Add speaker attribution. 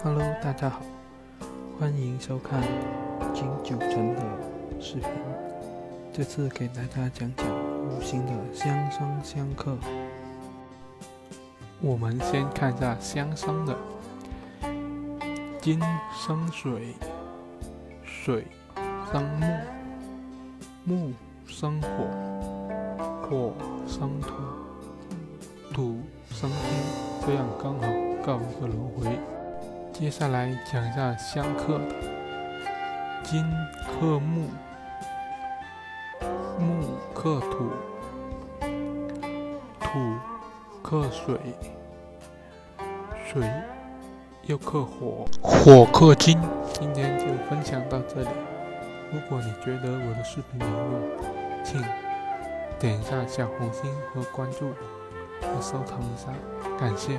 Speaker 1: Hello，大家好，欢迎收看金九成的视频。这次给大家讲讲五行的相生相克。我们先看一下相生的：金生水，水生木，木生火，火生土，土生金，这样刚好告一个轮回。接下来讲一下相克的：金克木，木克土，土克水，水又克火，火克金。今天就分享到这里。如果你觉得我的视频有用，请点一下小红心和关注和收藏一下，感谢。